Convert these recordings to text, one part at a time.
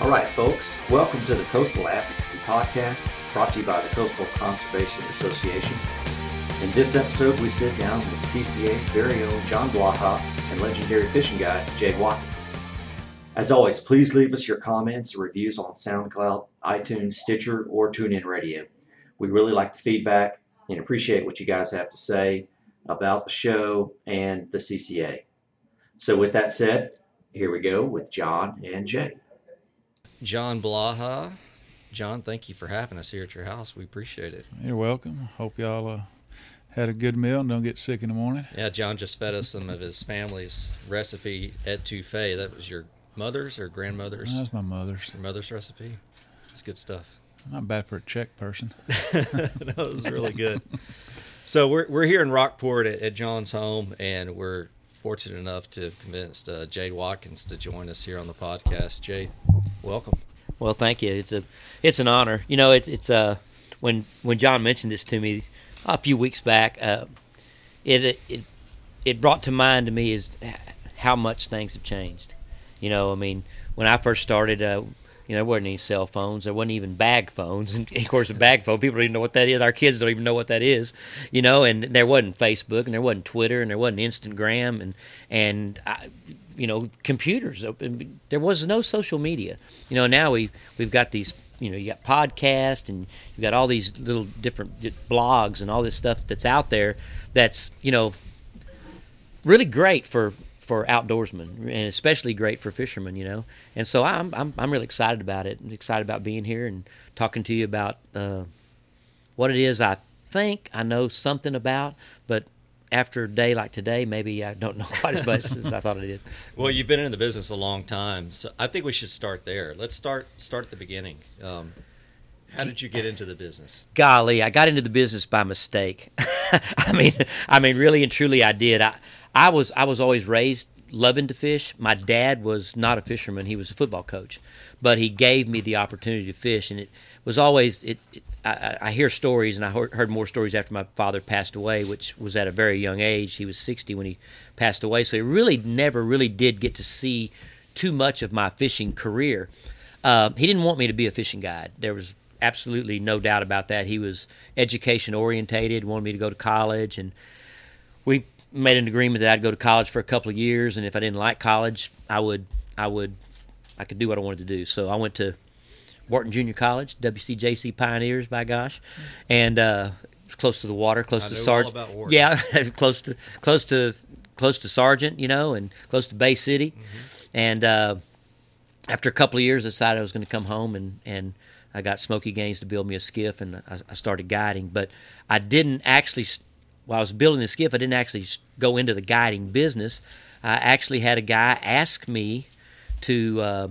All right, folks, welcome to the Coastal Advocacy Podcast, brought to you by the Coastal Conservation Association. In this episode, we sit down with CCA's very own John Blaha and legendary fishing guide Jay Watkins. As always, please leave us your comments or reviews on SoundCloud, iTunes, Stitcher, or TuneIn Radio. We really like the feedback and appreciate what you guys have to say about the show and the CCA. So, with that said, here we go with John and Jay. John Blaha. John, thank you for having us here at your house. We appreciate it. You're welcome. Hope y'all uh, had a good meal and don't get sick in the morning. Yeah, John just fed us some of his family's recipe etouffee. That was your mother's or grandmother's? That was my mother's. Your mother's recipe. It's good stuff. Not bad for a Czech person. that was really good. so we're we're here in Rockport at, at John's home, and we're fortunate enough to have convinced uh, Jay Watkins to join us here on the podcast. Jay, welcome. Well, thank you. It's a it's an honor. You know, it's it's uh when when John mentioned this to me a few weeks back, uh, it it it brought to mind to me is how much things have changed. You know, I mean, when I first started, uh, you know, there wasn't any cell phones. There wasn't even bag phones. And of course, a bag phone, people don't even know what that is. Our kids don't even know what that is. You know, and there wasn't Facebook, and there wasn't Twitter, and there wasn't Instagram, and and I, you know, computers. There was no social media. You know, now we we've got these. You know, you got podcasts, and you got all these little different blogs and all this stuff that's out there. That's you know, really great for for outdoorsmen and especially great for fishermen, you know. And so I'm I'm I'm really excited about it. I'm excited about being here and talking to you about uh, what it is I think I know something about, but after a day like today, maybe I don't know quite as much as I thought I did. Well, you've been in the business a long time, so I think we should start there. Let's start start at the beginning. Um, how did you get into the business? Golly, I got into the business by mistake. I mean, I mean, really and truly, I did. I I was I was always raised loving to fish. My dad was not a fisherman; he was a football coach, but he gave me the opportunity to fish, and it was always it. it I, I, hear stories, and I heard more stories after my father passed away, which was at a very young age. He was 60 when he passed away, so he really never really did get to see too much of my fishing career. Uh, he didn't want me to be a fishing guide. There was absolutely no doubt about that. He was education orientated, wanted me to go to college, and we made an agreement that I'd go to college for a couple of years, and if I didn't like college, I would I would I could do what I wanted to do. So I went to Wharton Junior College, WCJC Pioneers, by gosh, and uh, close to the water, close I to Sargent. all about Wharton. Yeah, close to close to close to Sargent, you know, and close to Bay City. And uh, after a couple of years, I decided I was going to come home and and I got Smoky Gaines to build me a skiff, and I, I started guiding. But I didn't actually, while I was building the skiff, I didn't actually go into the guiding business. I actually had a guy ask me to. Uh,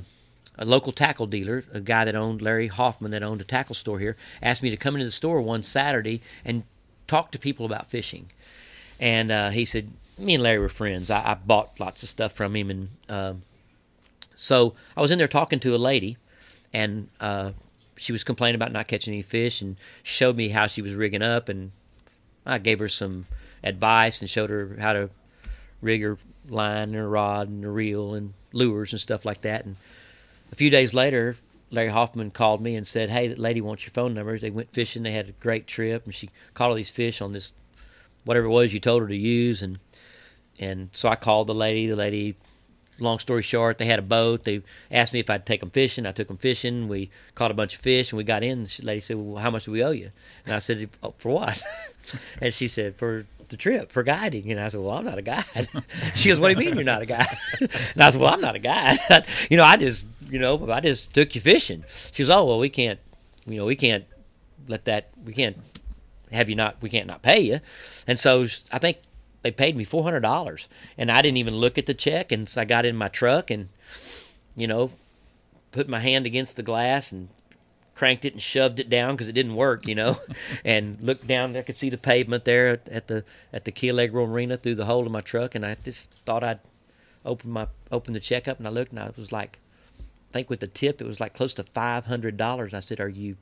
a local tackle dealer, a guy that owned Larry Hoffman that owned a tackle store here, asked me to come into the store one Saturday and talk to people about fishing. And uh, he said, me and Larry were friends. I, I bought lots of stuff from him, and um, so I was in there talking to a lady, and uh, she was complaining about not catching any fish, and showed me how she was rigging up, and I gave her some advice and showed her how to rig her line and her rod and her reel and lures and stuff like that. And a few days later, Larry Hoffman called me and said, "Hey, that lady wants your phone number." They went fishing. They had a great trip, and she caught all these fish on this whatever it was you told her to use, and and so I called the lady. The lady, long story short, they had a boat. They asked me if I'd take them fishing. I took them fishing. We caught a bunch of fish, and we got in. The lady said, "Well, how much do we owe you?" And I said, oh, "For what?" and she said, "For." The trip for guiding, and I said, "Well, I'm not a guide." she goes, "What do you mean you're not a guide?" and I said, "Well, I'm not a guide. you know, I just, you know, I just took you fishing." She goes, "Oh, well, we can't, you know, we can't let that, we can't have you not, we can't not pay you." And so I think they paid me four hundred dollars, and I didn't even look at the check. And so I got in my truck and, you know, put my hand against the glass and cranked it and shoved it down because it didn't work, you know, and looked down. I could see the pavement there at, at the at the Key Allegro Marina through the hole in my truck, and I just thought I'd open my open the check up, and I looked, and I was like, I think with the tip, it was like close to five hundred dollars. I said, "Are you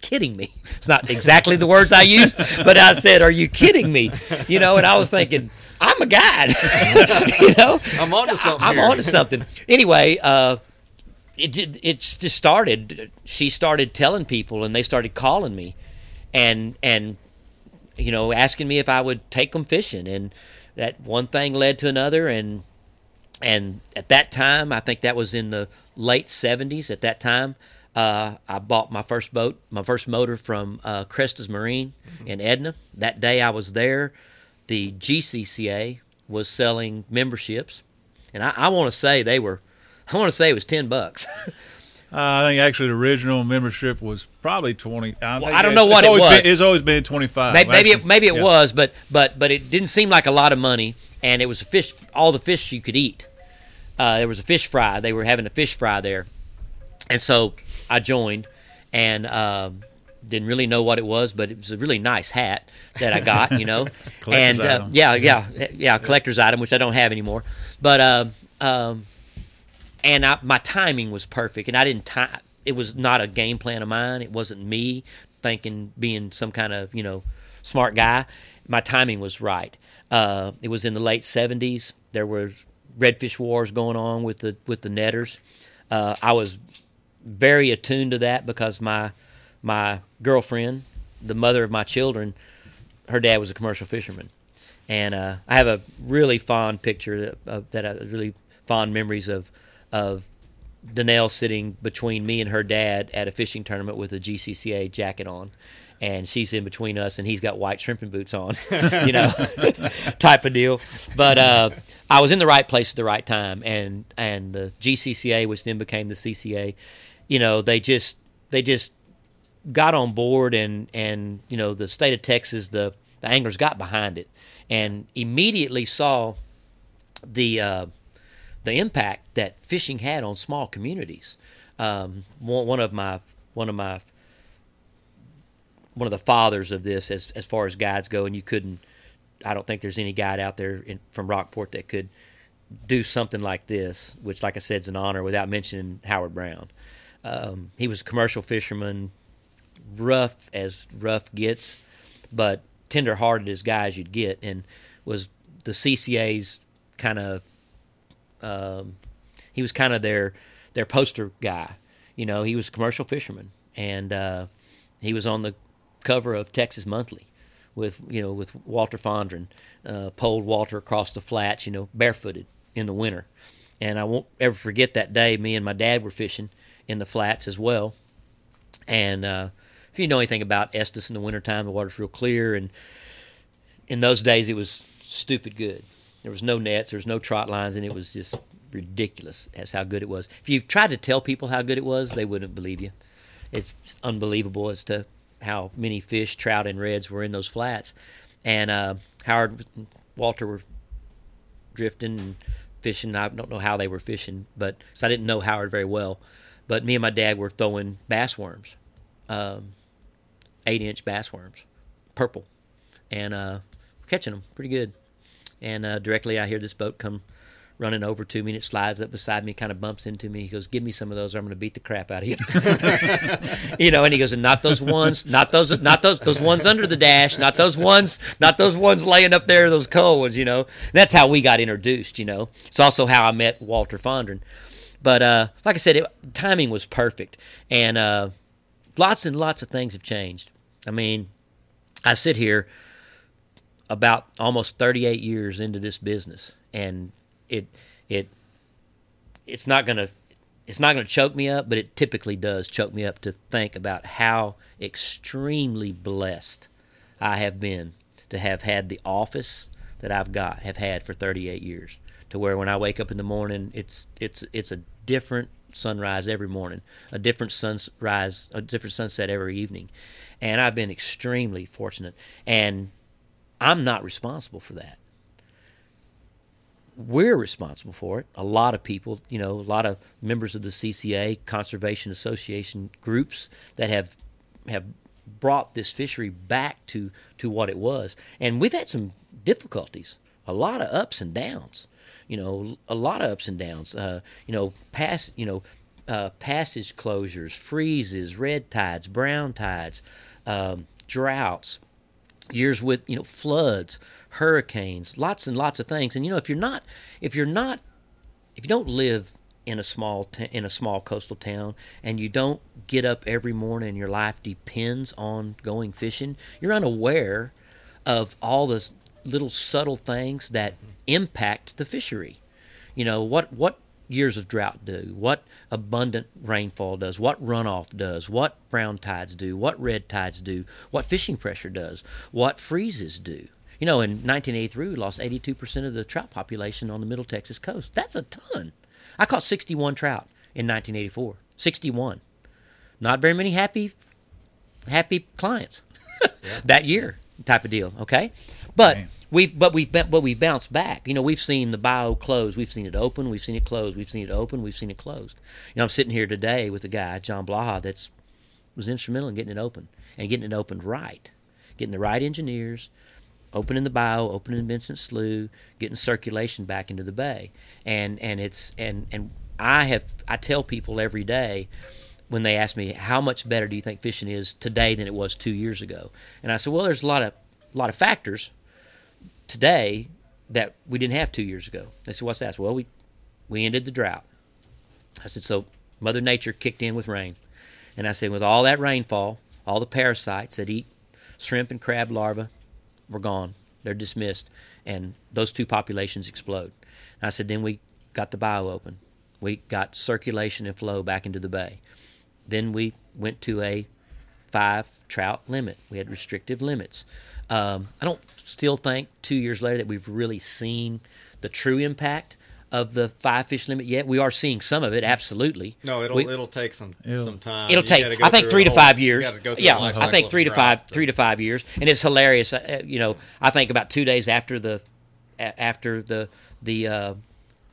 kidding me?" It's not exactly the words I used, but I said, "Are you kidding me?" You know, and I was thinking, I'm a guide, you know. I'm onto something I'm here. onto something. Anyway, uh, it did. It just started. She started telling people, and they started calling me, and and you know asking me if I would take them fishing, and that one thing led to another, and and at that time, I think that was in the late '70s. At that time, uh, I bought my first boat, my first motor from uh, Crestas Marine in Edna. That day I was there, the GCCA was selling memberships, and I, I want to say they were, I want to say it was ten bucks. Uh, I think actually the original membership was probably twenty. I, think I don't know what it was. Been, it's always been twenty five. maybe maybe it, maybe it was, but but but it didn't seem like a lot of money, and it was a fish, all the fish you could eat. Uh, there was a fish fry. They were having a fish fry there, and so I joined, and um, didn't really know what it was, but it was a really nice hat that I got, you know, Collector's and uh, yeah, yeah, yeah, collector's item, which I don't have anymore, but um, um, and I, my timing was perfect, and I didn't time. It was not a game plan of mine. It wasn't me thinking being some kind of you know smart guy. My timing was right. Uh, it was in the late '70s. There were redfish wars going on with the with the netters. Uh, I was very attuned to that because my my girlfriend, the mother of my children, her dad was a commercial fisherman, and uh, I have a really fond picture of, that I really fond memories of of Danelle sitting between me and her dad at a fishing tournament with a GCCA jacket on. And she's in between us, and he's got white shrimping boots on, you know, type of deal. But uh, I was in the right place at the right time, and and the GCCA, which then became the CCA, you know, they just they just got on board and and you know the state of Texas the the anglers got behind it and immediately saw the uh, the impact that fishing had on small communities. Um, one, one of my one of my one of the fathers of this as as far as guides go, and you couldn't. I don't think there's any guide out there in, from Rockport that could do something like this, which, like I said, is an honor. Without mentioning Howard Brown, um, he was a commercial fisherman, rough as rough gets, but tender-hearted as guys you'd get, and was the CCA's kind of. Um, he was kind of their their poster guy. You know, he was a commercial fisherman, and uh, he was on the cover of Texas Monthly with you know with Walter Fondren, uh, poled Walter across the flats, you know, barefooted in the winter. And I won't ever forget that day. Me and my dad were fishing in the flats as well. And uh, if you know anything about Estes in the wintertime, the water's real clear. And in those days, it was stupid good. There was no nets, there was no trot lines, and it was just ridiculous as how good it was. If you tried to tell people how good it was, they wouldn't believe you. It's unbelievable as to how many fish, trout, and reds were in those flats. And uh, Howard, and Walter were drifting and fishing. I don't know how they were fishing, but so I didn't know Howard very well. But me and my dad were throwing bass worms, um, eight inch bass worms, purple, and uh, catching them pretty good. And uh, directly I hear this boat come running over to me and it slides up beside me, kind of bumps into me. He goes, "Give me some of those, or I'm going to beat the crap out of you." you know, and he goes, "And not those ones, not those, not those, those ones under the dash, not those ones, not those ones laying up there, those cold ones." You know, that's how we got introduced. You know, it's also how I met Walter Fondren. But uh, like I said, it, timing was perfect, and uh, lots and lots of things have changed. I mean, I sit here about almost 38 years into this business, and it it it's not gonna it's not gonna choke me up, but it typically does choke me up to think about how extremely blessed I have been to have had the office that I've got have had for 38 years. To where when I wake up in the morning, it's it's it's a different sunrise every morning, a different sunrise, a different sunset every evening, and I've been extremely fortunate. And I'm not responsible for that. We're responsible for it. A lot of people, you know, a lot of members of the CCA, Conservation Association groups that have have brought this fishery back to to what it was. And we've had some difficulties, a lot of ups and downs. You know, a lot of ups and downs. Uh, you know, pass. You know, uh, passage closures, freezes, red tides, brown tides, um, droughts, years with you know floods, hurricanes, lots and lots of things. And you know, if you're not, if you're not, if you don't live in a small t- in a small coastal town and you don't get up every morning and your life depends on going fishing, you're unaware of all the little subtle things that impact the fishery. You know what what years of drought do, what abundant rainfall does, what runoff does, what brown tides do, what red tides do, what fishing pressure does, what freezes do. You know, in 1983, we lost 82% of the trout population on the Middle Texas coast. That's a ton. I caught 61 trout in 1984. 61. Not very many happy, happy clients that year, type of deal. Okay, but we've but we've but we've bounced back. You know, we've seen the bayou close, we've seen it open, we've seen it close, we've seen it open, we've seen it closed. You know, I'm sitting here today with a guy, John Blaha, that's was instrumental in getting it open and getting it opened right, getting the right engineers, opening the bayou, opening Vinson Slough, getting circulation back into the bay, and and it's and and I have I tell people every day when they ask me how much better do you think fishing is today than it was two years ago, and I said, well, there's a lot of a lot of factors today that we didn't have two years ago. They said, what's that? Said, well, we we ended the drought. I said, so Mother Nature kicked in with rain, and I said, with all that rainfall, all the parasites that eat shrimp and crab larvae were gone. They're dismissed, and those two populations explode. And I said, then we got the bayou open. We got circulation and flow back into the bay. Then we went to a five trout limit. We had restrictive limits. Um, I don't still think two years later that we've really seen the true impact of the five fish limit yet. We are seeing some of it, absolutely. No, it'll We- it'll take some It'll- some time. It'll You take, I think, three to whole- five years. gotta go through Yeah, I think three to five, three to five years, and it's hilarious. Uh, you know, I think about two days after the after the the uh,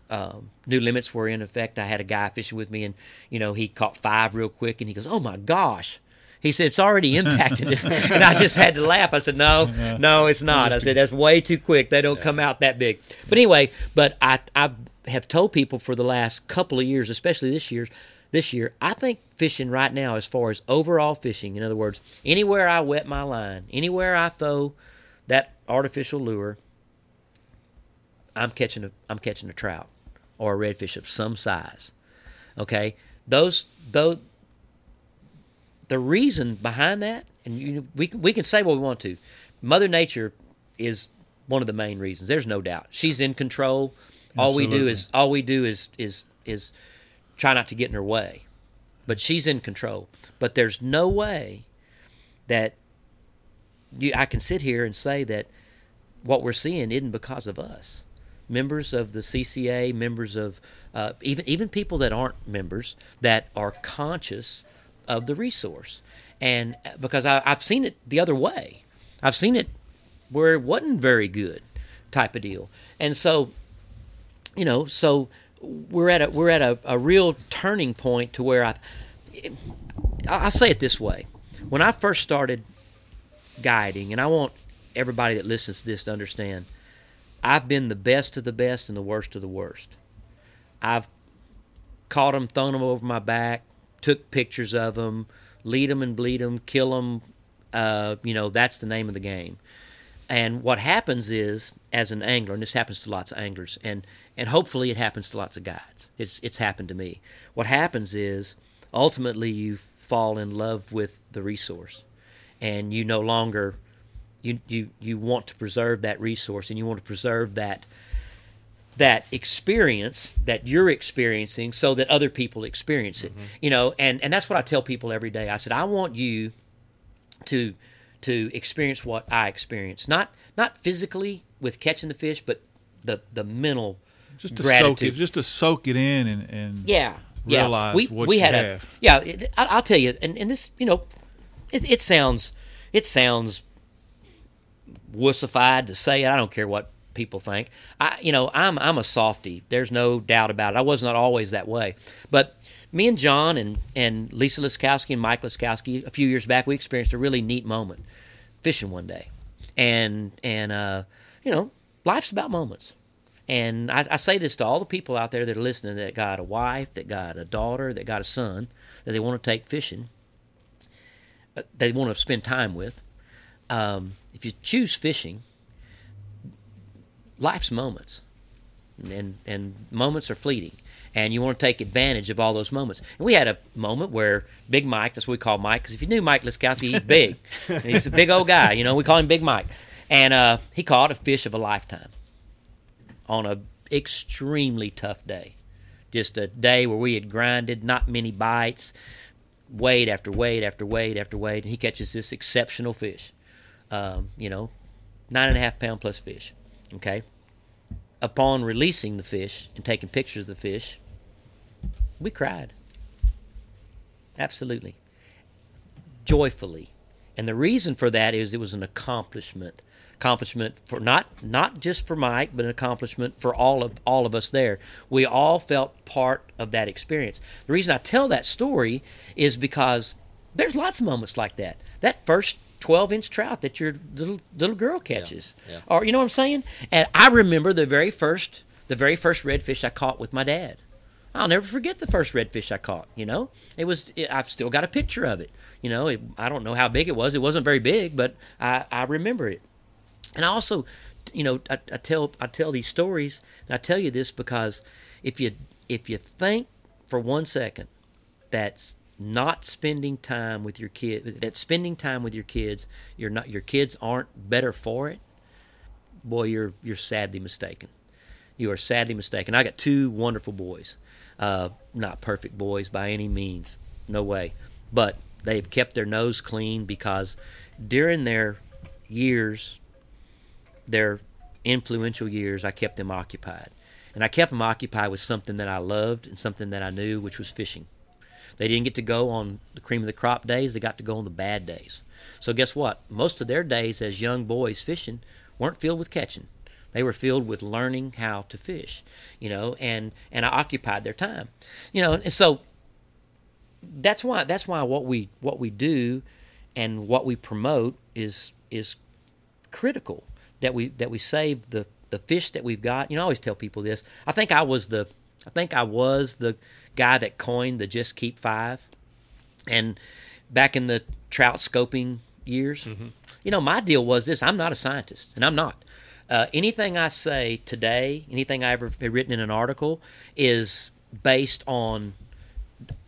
um, new limits were in effect, I had a guy fishing with me, and you know, he caught five real quick, and he goes, "Oh my gosh." He said it's already impacted it, and I just had to laugh. I said, "No, no, it's not." I said that's way too quick. They don't come out that big. But anyway, but I I have told people for the last couple of years, especially this year, this year, I think fishing right now, as far as overall fishing, in other words, anywhere I wet my line, anywhere I throw that artificial lure, I'm catching a I'm catching a trout or a redfish of some size. Okay, those those the reason behind that, and you, we can- we can say what we want to. Mother Nature is one of the main reasons. There's no doubt. She's in control. All we do is all we do is is is try not to get in her way. But she's in control. But there's no way that you, I can sit here and say that what we're seeing isn't because of us. Members of the CCA, members of uh, even even people that aren't members that are conscious of the resource, and uh, because I, I've seen it the other way, I've seen it where it wasn't very good, type of deal, and so you know, so we're at a we're at a, a real turning point to where I, I I'll say it this way: when I first started guiding, and I want everybody that listens to this to understand, I've been the best of the best and the worst of the worst. I've caught them, thrown them over my back, took pictures of them, lead them and bleed them, kill them. Uh, you know, that's the name of the game. And what happens is, as an angler, and this happens to lots of anglers, and and hopefully it happens to lots of guides. It's it's happened to me. What happens is, ultimately, you fall in love with the resource, and you no longer, you you you want to preserve that resource, and you want to preserve that that experience that you're experiencing, so that other people experience it. Mm-hmm. You know, and and that's what I tell people every day. I said, I want you to to experience what I experience. Not not physically with catching the fish, but the the mental just to gratitude. soak it, just to soak it in and, and yeah, yeah. we what we you had have. a yeah. It, I, I'll tell you, and, and this you know, it, it sounds it sounds wussified to say it. I don't care what people think. I you know I'm I'm a softy. There's no doubt about it. I was not always that way, but me and John and and Lisa Liskowski and Mike Liskowski a few years back we experienced a really neat moment fishing one day, and and uh, you know life's about moments. And I, I say this to all the people out there that are listening that got a wife, that got a daughter, that got a son, that they want to take fishing, uh, they want to spend time with. Um, if you choose fishing, life's moments, and and moments are fleeting. and you want to take advantage of all those moments. And we had a moment where Big Mike, that's what we call Mike, because if you knew Mike Liskowski, he's big. he's a big old guy, you know. We call him Big Mike, and uh, he caught a fish of a lifetime on a extremely tough day. Just a day where we had grinded, not many bites, weight after weight after weight after weight, and he catches this exceptional fish. Um, you know, nine and a half pound plus fish. Okay. Upon releasing the fish and taking pictures of the fish, we cried. Absolutely. Joyfully. And the reason for that is it was an accomplishment. Accomplishment for not not just for Mike, but an accomplishment for all of all of us there. We all felt part of that experience. The reason I tell that story is because there's lots of moments like that. That first 12 inch trout that your little little girl catches. yeah. or you know what i'm saying? And i remember the very first the very first redfish i caught with my dad. I'll never forget the first redfish i caught you know? It was it, i've still got a picture of it you know? It, i don't know how big it was. It wasn't very big but i i remember it. And i also you know I, I tell i tell these stories and i tell you this because if you if you think for one second that's not spending time with your kid that spending time with your kids you're not your kids aren't better for it boy you're you're sadly mistaken. You are sadly mistaken. I got two wonderful boys. Uh, not perfect boys by any means. No way. But they've kept their nose clean because during their years their influential years i kept them occupied. And i kept them occupied with something that i loved and something that i knew which was fishing they didn't get to go on the cream of the crop days. They got to go on the bad days. So guess what? Most of their days as young boys fishing weren't filled with catching. They were filled with learning how to fish, you know, and and I occupied their time, you know, and so that's why that's why what we what we do and what we promote is is critical that we that we save the the fish that we've got. You know, I always tell people this. I think I was the I think I was the guy that coined the just keep five. And back in the trout scoping years, mm-hmm. you know, my deal was this I'm not a scientist, and I'm not. Uh, anything I say today, anything I ever written in an article, is based on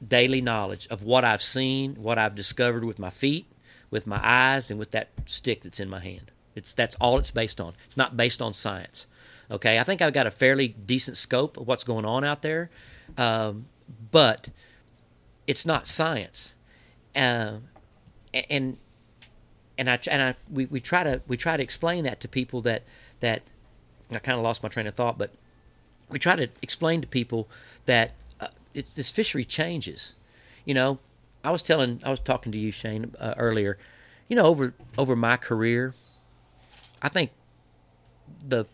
daily knowledge of what I've seen, what I've discovered with my feet, with my eyes, and with that stick that's in my hand. It's that's all it's based on. It's not based on science. Okay, I think I've got a fairly decent scope of what's going on out there, um, but it's not science. Uh, and and I and I we, we try to we try to explain that to people that that I kind of lost my train of thought, but we try to explain to people that uh, it's this fishery changes. You know, I was telling I was talking to you Shane uh, earlier. You know, over over my career, I think the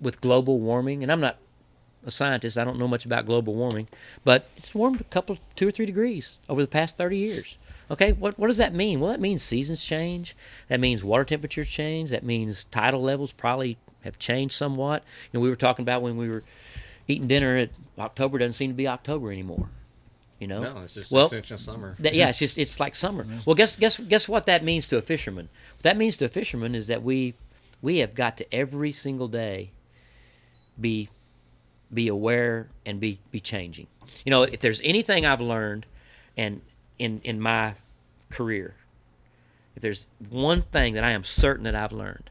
with global warming, and I'm not a scientist. I don't know much about global warming, but it's warmed a couple, two or three degrees over the past 30 years. Okay, what what does that mean? Well, that means seasons change. That means water temperatures change. That means tidal levels probably have changed somewhat. You know, we were talking about when we were eating dinner at October doesn't seem to be October anymore. You know, no, it's just well, extension of summer. That, yeah, it's just it's like summer. Well, guess guess guess what that means to a fisherman. What that means to a fisherman is that we we have got to every single day be be aware and be be changing. You know, if there's anything I've learned, and in in my career, if there's one thing that I am certain that I've learned,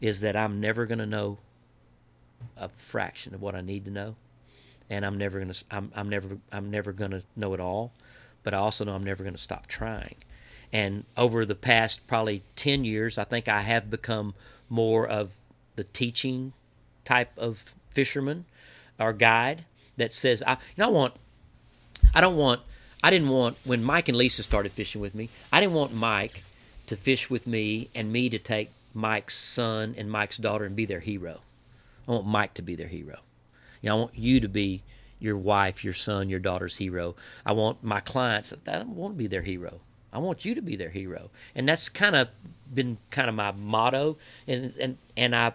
is that I'm never going to know a fraction of what I need to know, and I'm never going to I'm I'm never I'm never going to know it all, but I also know I'm never going to stop trying. And over the past probably ten years, I think I have become more of the teaching type of fisherman or guide that says, I, you know, I want, I don't want, I didn't want, when Mike and Lisa started fishing with me, I didn't want Mike to fish with me and me to take Mike's son and Mike's daughter and be their hero. I want Mike to be their hero. You know, I want you to be your wife, your son, your daughter's hero. I want my clients, I don't want to be their hero. I want you to be their hero. And that's kind of been kind of my motto. And, and, and I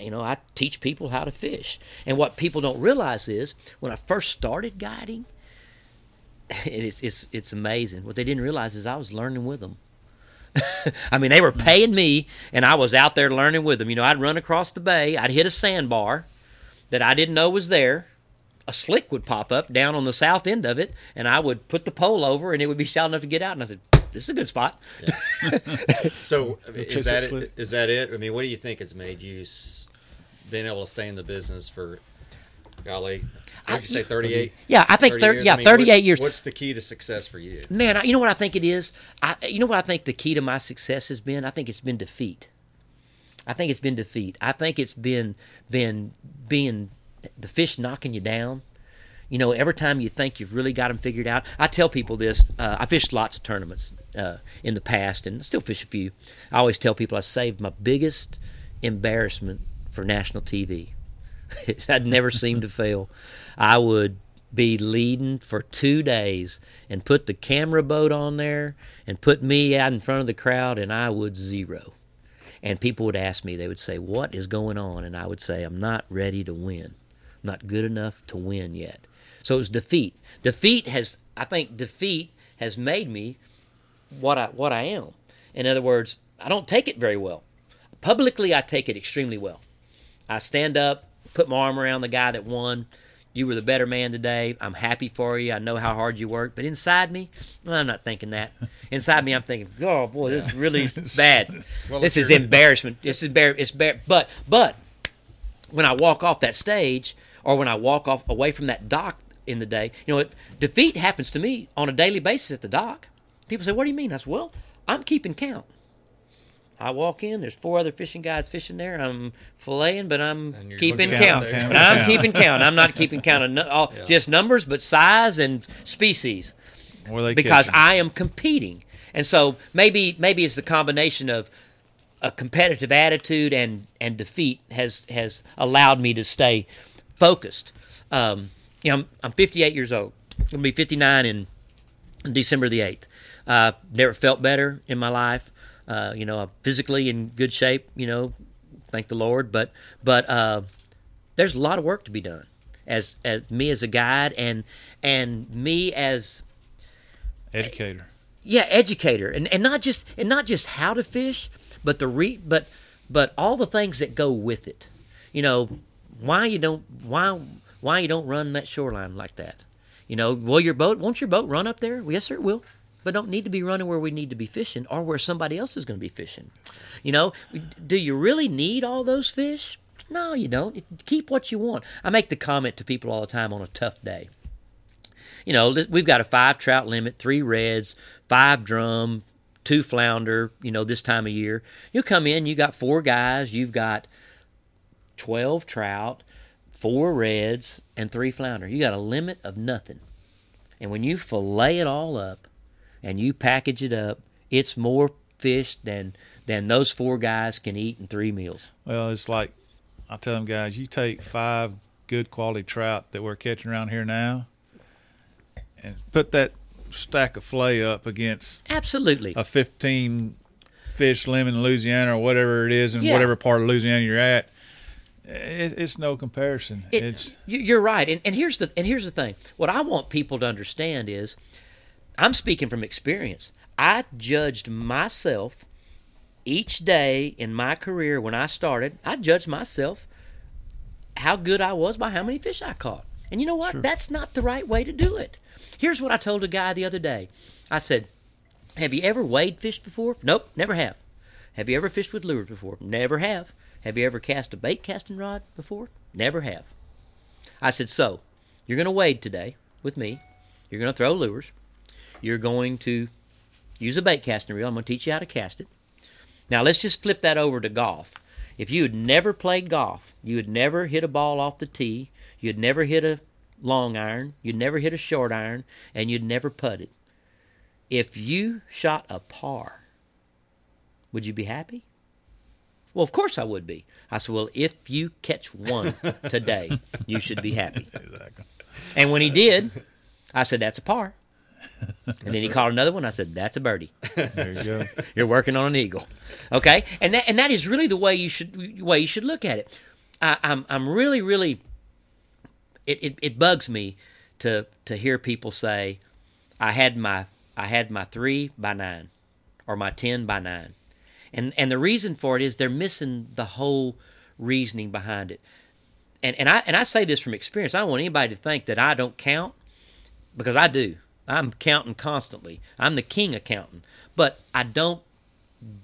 you know, I teach people how to fish. And what people don't realize is when I first started guiding, it's it's it's amazing. What they didn't realize is I was learning with them. I mean, they were mm. paying me, and I was out there learning with them. You know, I'd run across the bay, I'd hit a sandbar that I didn't know was there. a slick would pop up down on the south end of it, and I would put the pole over, and it would be shallow enough to get out. And I said, "This is a good spot." So I mean, chase is it that it, is that it? I mean, what do you think has made you s- been able to stay in the business for, golly, what did you say, thirty eight? Yeah, I think thir- years? yeah, I mean, 38 what's- years. What's the key to success for you? Man, I, you know what I think it is? I, you know what I think the key to my success has been? I think it's been defeat. I think it's been defeat. I think it's been been being the fish knocking you down. You know, every time you think you've really got them figured out. I tell people this. Uh, I fished lots of tournaments uh, in the past, and still fish a few. I always tell people I saved my biggest embarrassment for national TV. I'd never seem to fail. I would be leading for two days and put the camera boat on there and put me out in front of the crowd, and I would zero. And people would ask me, they would say, What is going on? And I would say, I'm not ready to win. I'm not good enough to win yet. So it was defeat. Defeat has, I think, defeat has made me what I what I am. In other words, I don't take it very well. Publicly, I take it extremely well. I stand up, put my arm around the guy that won. You were the better man today. I'm happy for you. I know how hard you worked. But inside me, I'm not thinking that. Inside me, I'm thinking, oh boy, this is really bad. Well, this is embarrassment. This is bar- it's bar- But but when I walk off that stage, or when I walk off away from that dock in the day, you know, what? defeat happens to me on a daily basis at the dock. People say, "What do you mean?" I said, "Well, I'm keeping count." I walk in. There's four other fishing guides fishing there. I'm filleting, but I'm keeping looking count. But I'm keeping count. I'm not keeping count of no, all, just numbers, but size and species because. I am competing. And so maybe maybe it's the combination of a competitive attitude and and defeat has has allowed me to stay focused. Um, you know, I'm, I'm 58 years old. I'm gonna be 59 in, in December the 8th. Uh, never felt better in my life. Uh, you know, I'm physically in good shape. You know, thank the Lord. But but uh, there's a lot of work to be done. As as me as a guide and and me as educator. yeah educator and, and not just and not just how to fish but the re but but all the things that go with it you know why you don't why why you don't run that shoreline like that? You know will your boat won't your boat run up there? Well, yes sir it will. But don't need to be running where we need to be fishing or where somebody else is going to be fishing. You know do you really need all those fish? No you don't. Keep what you want. I make the comment to people all the time on a tough day. You know, we've got a five trout limit, three reds, five drum, two flounder, you know, this time of year. You come in, you got four guys, you've got 12 trout, four reds, and three flounder. You got a limit of nothing. And when you fillet it all up and you package it up, it's more fish than than those four guys can eat in three meals. Well, it's like I tell them guys, you take five good quality trout that we're catching around here now, and put that stack of fillet up against Absolutely. a 15 fish limit in Louisiana or whatever it is in Yeah. whatever part of Louisiana you're at. It, it's no comparison. It- it's you- you're right, and, and here's the and here's the thing. What I want people to understand is, I'm speaking from experience. I judged myself each day in my career when I started. I judged myself how good I was by how many fish I caught. And you know what? That's not the right way to do it. Here's what I told a guy the other day. I said, "Have you ever weighed fish before?" Nope, never have. Have you ever fished with lures before? Never have. Have you ever cast a bait casting rod before? Never have. I said, so you're going to wade today with me. You're going to throw lures. You're going to use a bait casting reel. I'm going to teach you how to cast it. Now let's just flip that over to golf. If you had never played golf, you had never hit a ball off the tee, you'd never hit a long iron, you'd never hit a short iron, and you'd never putted. If you shot a par, would you be happy? Well, of course I would be. I said, well, if you catch one today, you should be happy. exactly. And when he did, I said, that's a par. And then he caught another one. I said, that's a birdie. There you go. You're working on an eagle. Okay, and that and that is really the way you should way you should look at it. I, I'm I'm really really. It, it it bugs me to to hear people say, I had my I had my three by nine, or my ten by nine, and and the reason for it is they're missing the whole reasoning behind it. and and I and I say this from experience. I don't want anybody to think that I don't count because I do. I'm counting constantly. I'm the king accountant, but I don't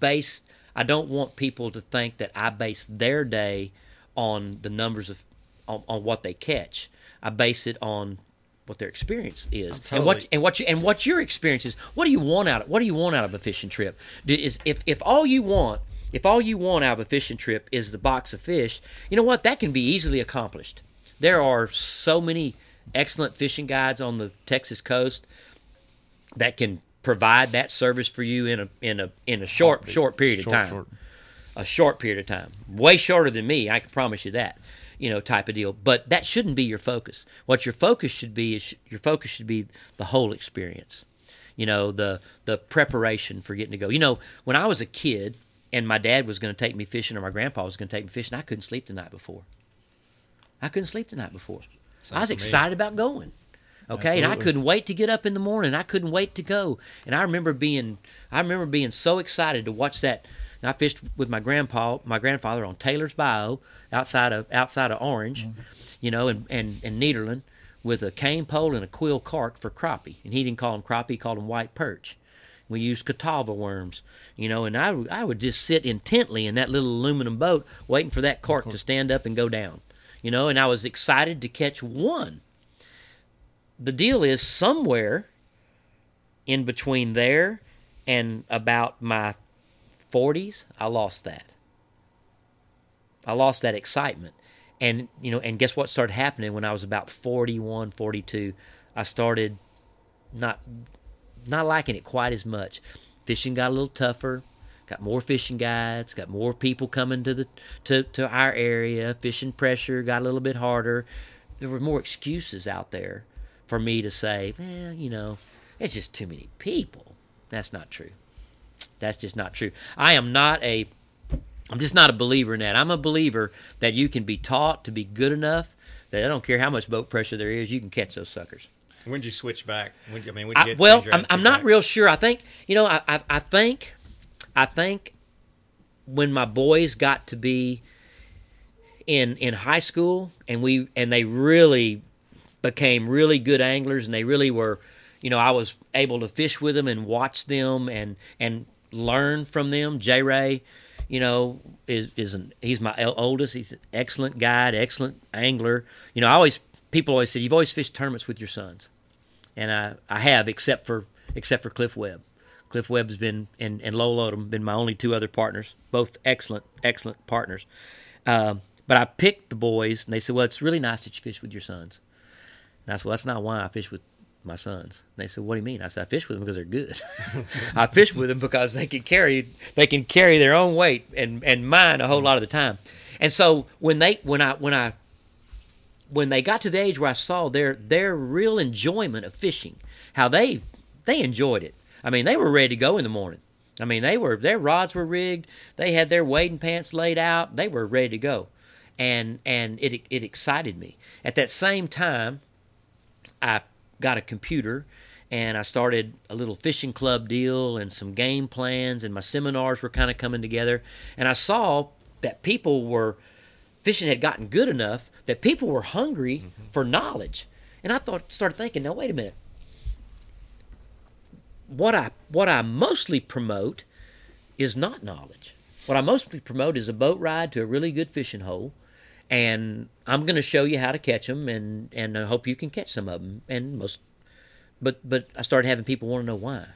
base. I don't want people to think that I base their day on the numbers of on, on what they catch. I base it on what their experience is and what and what you, and what your experience is. What do you want out of what do you want out of a fishing trip? Is if if all you want if all you want out of a fishing trip is the box of fish, you know what? That can be easily accomplished. There are so many excellent fishing guides on the Texas coast that can provide that service for you in a in a in a short short period of time short. a short period of time, way shorter than me. I can promise you that, you know, type of deal. But that shouldn't be your focus. What your focus should be is your focus should be the whole experience. You know, the the preparation for getting to go. You know, when I was a kid and my dad was going to take me fishing or my grandpa was going to take me fishing, I couldn't sleep the night before. I couldn't sleep the night before. I was excited about going. Okay, and I couldn't wait to get up in the morning. I couldn't wait to go. And I remember being, I remember being so excited to watch that. I fished with my grandpa, my grandfather on Taylor's Bayou, outside of outside of Orange, mm-hmm. you know, and and and Nederland, with a cane pole and a quill cork for crappie. And he didn't call them crappie; he called them white perch. We used catawba worms, you know, and I would- I would just sit intently in that little aluminum boat, waiting for that cork to stand up and go down, you know. And I was excited to catch one the deal is somewhere in between there and about my 40s i lost that. I lost that excitement. And you know and guess what started happening when i was about 41 42 i started not not liking it quite as much. Fishing got a little tougher got more fishing guides got more people coming to the to, to our area. Fishing pressure got a little bit harder. There were more excuses out there for me to say well you know it's just too many people. That's not true that's just not true i am not a i'm just not a believer in that i'm a believer that you can be taught to be good enough that i don't care how much boat pressure there is you can catch those suckers When did you switch back? When, I mean, when did you I, well, I'm, I'm not back? real sure. I think you know. I, I I think I think when my boys got to be in in high school and we and they really became really good anglers and they really were you know I was able to fish with them and watch them and and learn from them. J Ray, you know, is is an he's my oldest. He's an excellent guide, excellent angler. You know, I always people always said you've always fished tournaments with your sons and I, I have except for except for Cliff Webb. Cliff Webb has been and, and Lowell Odom been my only two other partners, both excellent excellent partners. Um, but I picked the boys, and they said, "Well, it's really nice that you fish with your sons." And I said, "Well, that's not why I fish with my sons." They said, "What do you mean?" I said, "I fish with them because they're good. I fish with them because they can carry they can carry their own weight and and mine a whole lot of the time." And so when they when I when I when they got to the age where I saw their their real enjoyment of fishing, how they they enjoyed it. I mean, they were ready to go in the morning. I mean, they were their rods were rigged. They had their wading pants laid out. They were ready to go, and and it it excited me. At that same time, I got a computer and I started a little fishing club deal and some game plans and my seminars were kind of coming together and I saw that people were fishing had gotten good enough that people were hungry mm-hmm. for knowledge. And I thought started thinking, now wait a minute. What I what I mostly promote is not knowledge. What I mostly promote is a boat ride to a really good fishing hole, and I'm going to show you how to catch them, and and I hope you can catch some of them. And most, but but I started having people want to know why.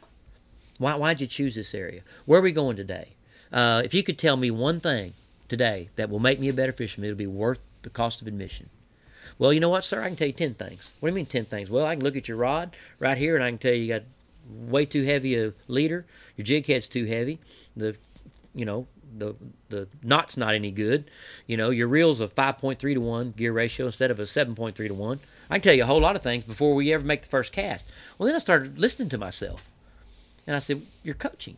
Why why'd you choose this area? Where are we going today? Uh, if you could tell me one thing today that will make me a better fisherman, it'll be worth the cost of admission. Well, you know what, sir? I can tell you ten things. What do you mean ten things? Well, I can look at your rod right here, and I can tell you you got way too heavy a leader. Your jig head's too heavy. The, you know, the the knot's not any good. You know, your reel's a five point three to one gear ratio instead of a seven point three to one. I can tell you a whole lot of things before we ever make the first cast. Well, then I started listening to myself, and I said, "You're coaching.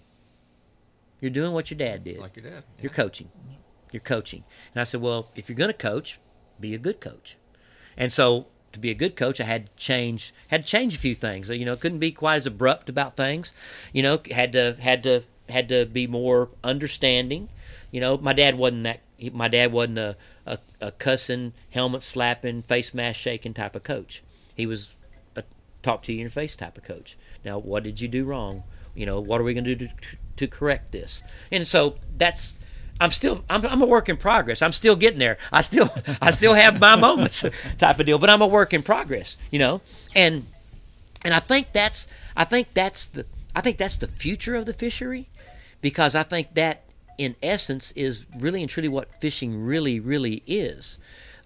You're doing what your dad did. like your dad. Yeah. You're coaching. You're coaching. And I said, well, if you're going to coach, be a good coach. And so to be a good coach, I had to change had to change a few things. You know, couldn't be quite as abrupt about things. You know, had to had to had to be more understanding. You know, my dad wasn't that my dad wasn't a, a, a cussing, helmet slapping, face mask shaking type of coach. He was a talk to you in your face type of coach. Now, what did you do wrong? You know, what are we going to do to, to correct this? And so that's I'm still I'm, I'm a work in progress. I'm still getting there. I still I still have my moments type of deal, but I'm a work in progress, you know. And and I think that's I think that's the I think that's the future of the fishery because I think that in essence is really and truly what fishing really really is.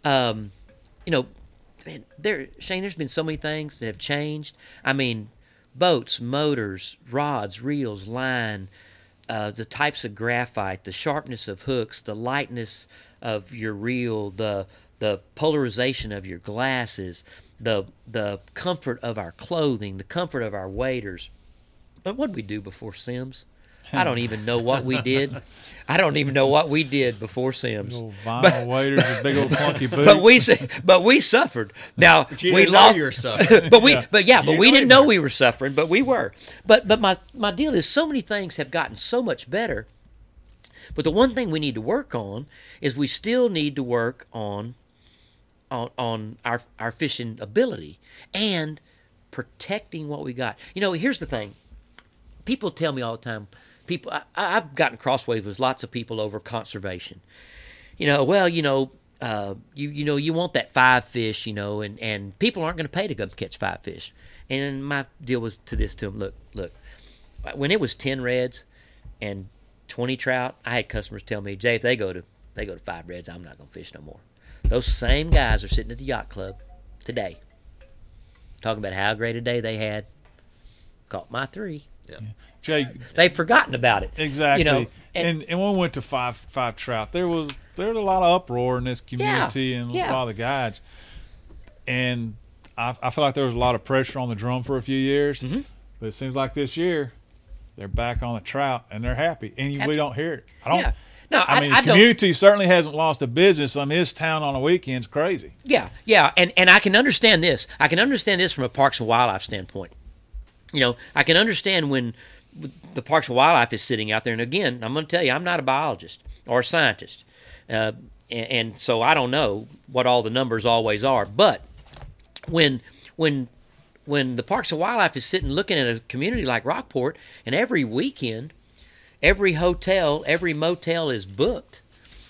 Um, you know, man, there Shane, there's been so many things that have changed. I mean, boats, motors, rods, reels, line, uh, the types of graphite, the sharpness of hooks, the lightness of your reel, the the polarization of your glasses, the the comfort of our clothing, the comfort of our waders. But what did we do before Simms? I don't even know what we did. I don't even know what we did before Simms. Little vinyl waders with big old clunky boots. But we but we suffered. Now But you we didn't know lost. you were suffering. but we Yeah. but yeah, but we didn't know we were suffering, but we were. But but my my deal is so many things have gotten so much better. But the one thing we need to work on is we still need to work on on on our our fishing ability and protecting what we got. You know, here's the thing. People tell me all the time. People, I, I've gotten crossways with lots of people over conservation. You know, well, you know, uh, you you know, you want that five fish, you know, and and people aren't going to pay to go catch five fish. And my deal was to this to them. Look, look, when it was ten reds and twenty trout, I had customers tell me, Jay, if they go to they go to five reds, I'm not going to fish no more. Those same guys are sitting at the yacht club today, talking about how great a day they had. Caught my three. Jay, They've forgotten about it. exactly. You know, and, and- and when we went to five five trout, there was there was a lot of uproar in this community and yeah. a lot of the guides. And I, I feel like there was a lot of pressure on the drum for a few years, Mm-hmm. but it seems like this year they're back on the trout and they're happy, and you, we don't hear it. I don't. Yeah. No, I, I, mean, I the don't. community certainly hasn't lost a business. I mean, this town on the weekends crazy. Yeah, yeah, and and I can understand this. I can understand this from a Parks and Wildlife standpoint. You know, I can understand when the Parks and Wildlife is sitting out there. And again, I'm going to tell you, I'm not a biologist or a scientist, uh, and, and so I don't know what all the numbers always are. But when when when the Parks and Wildlife is sitting looking at a community like Rockport, and every weekend, every hotel, every motel is booked,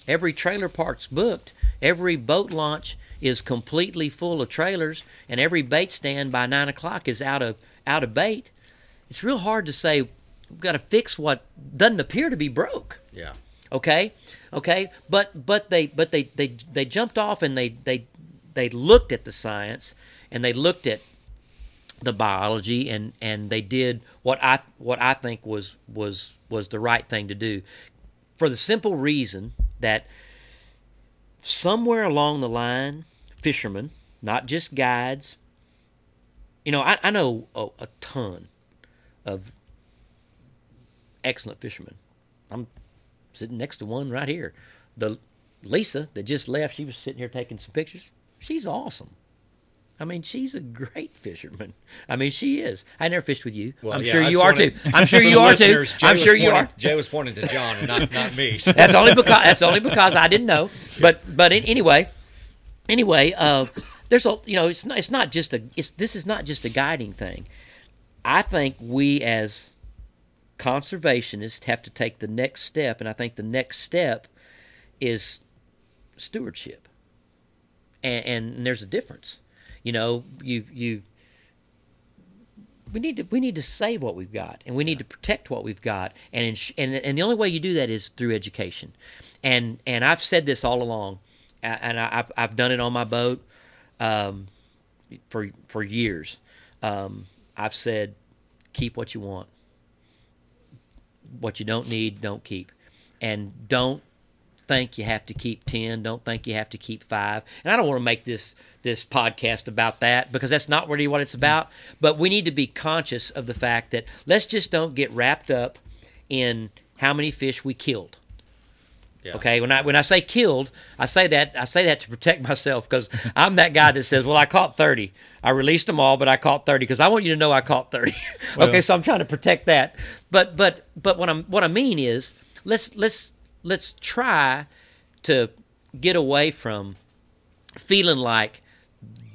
every trailer park's booked, every boat launch is completely full of trailers, and every bait stand by nine o'clock is out of out of bait. It's real hard to say we've got to fix what doesn't appear to be broke Yeah. okay okay but but they but they they they jumped off and they they they looked at the science and they looked at the biology and and they did what i what i think was was was the right thing to do for the simple reason that somewhere along the line fishermen not just guides you know i, I know a, a ton of excellent fishermen i'm sitting next to one right here. The Lisa that just left, she was sitting here taking some pictures. She's awesome. I mean, she's a great fisherman. I mean, she is. I never fished with you. Well, I'm yeah, sure I you are too. I'm sure you are too. I'm sure you are. Jay was pointing to John and not, not me. so- That's only because that's only because I didn't know. But but anyway, anyway, uh, there's a you know it's not it's not just a it's this is not just a guiding thing. I think we as conservationists have to take the next step, and I think the next step is stewardship. And, and there's a difference. You know, you you we need to we need to save what we've got, and we need to protect what we've got, and ins- and and the only way you do that is through education. And and I've said this all along, and I, I've I've done it on my boat um, for for years. Um, I've said, keep what you want. What you don't need, don't keep, and don't think you have to keep 10 don't think you have to keep 5 and i don't want to make this this podcast about that because that's not really what it's about but we need to be conscious of the fact that let's just don't get wrapped up in how many fish we killed Yeah. Okay, when I when I say killed, I say that I say that to protect myself because I'm that guy that says, "Well, I caught 30. I released them all, but I caught 30 because I want you to know I caught 30." okay, so I'm trying to protect that. But but but what I'm what I mean is let's let's let's try to get away from feeling like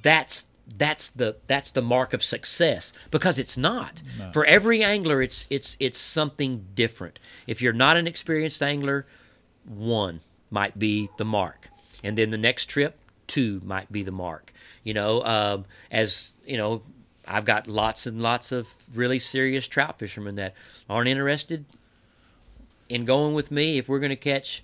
that's that's the that's the mark of success because it's not. For every angler it's it's it's something different. If you're not an experienced angler, one might be the mark. And then the next trip, two might be the mark. You know, um, as you know, I've got lots and lots of really serious trout fishermen that aren't interested in going with me if we're going to catch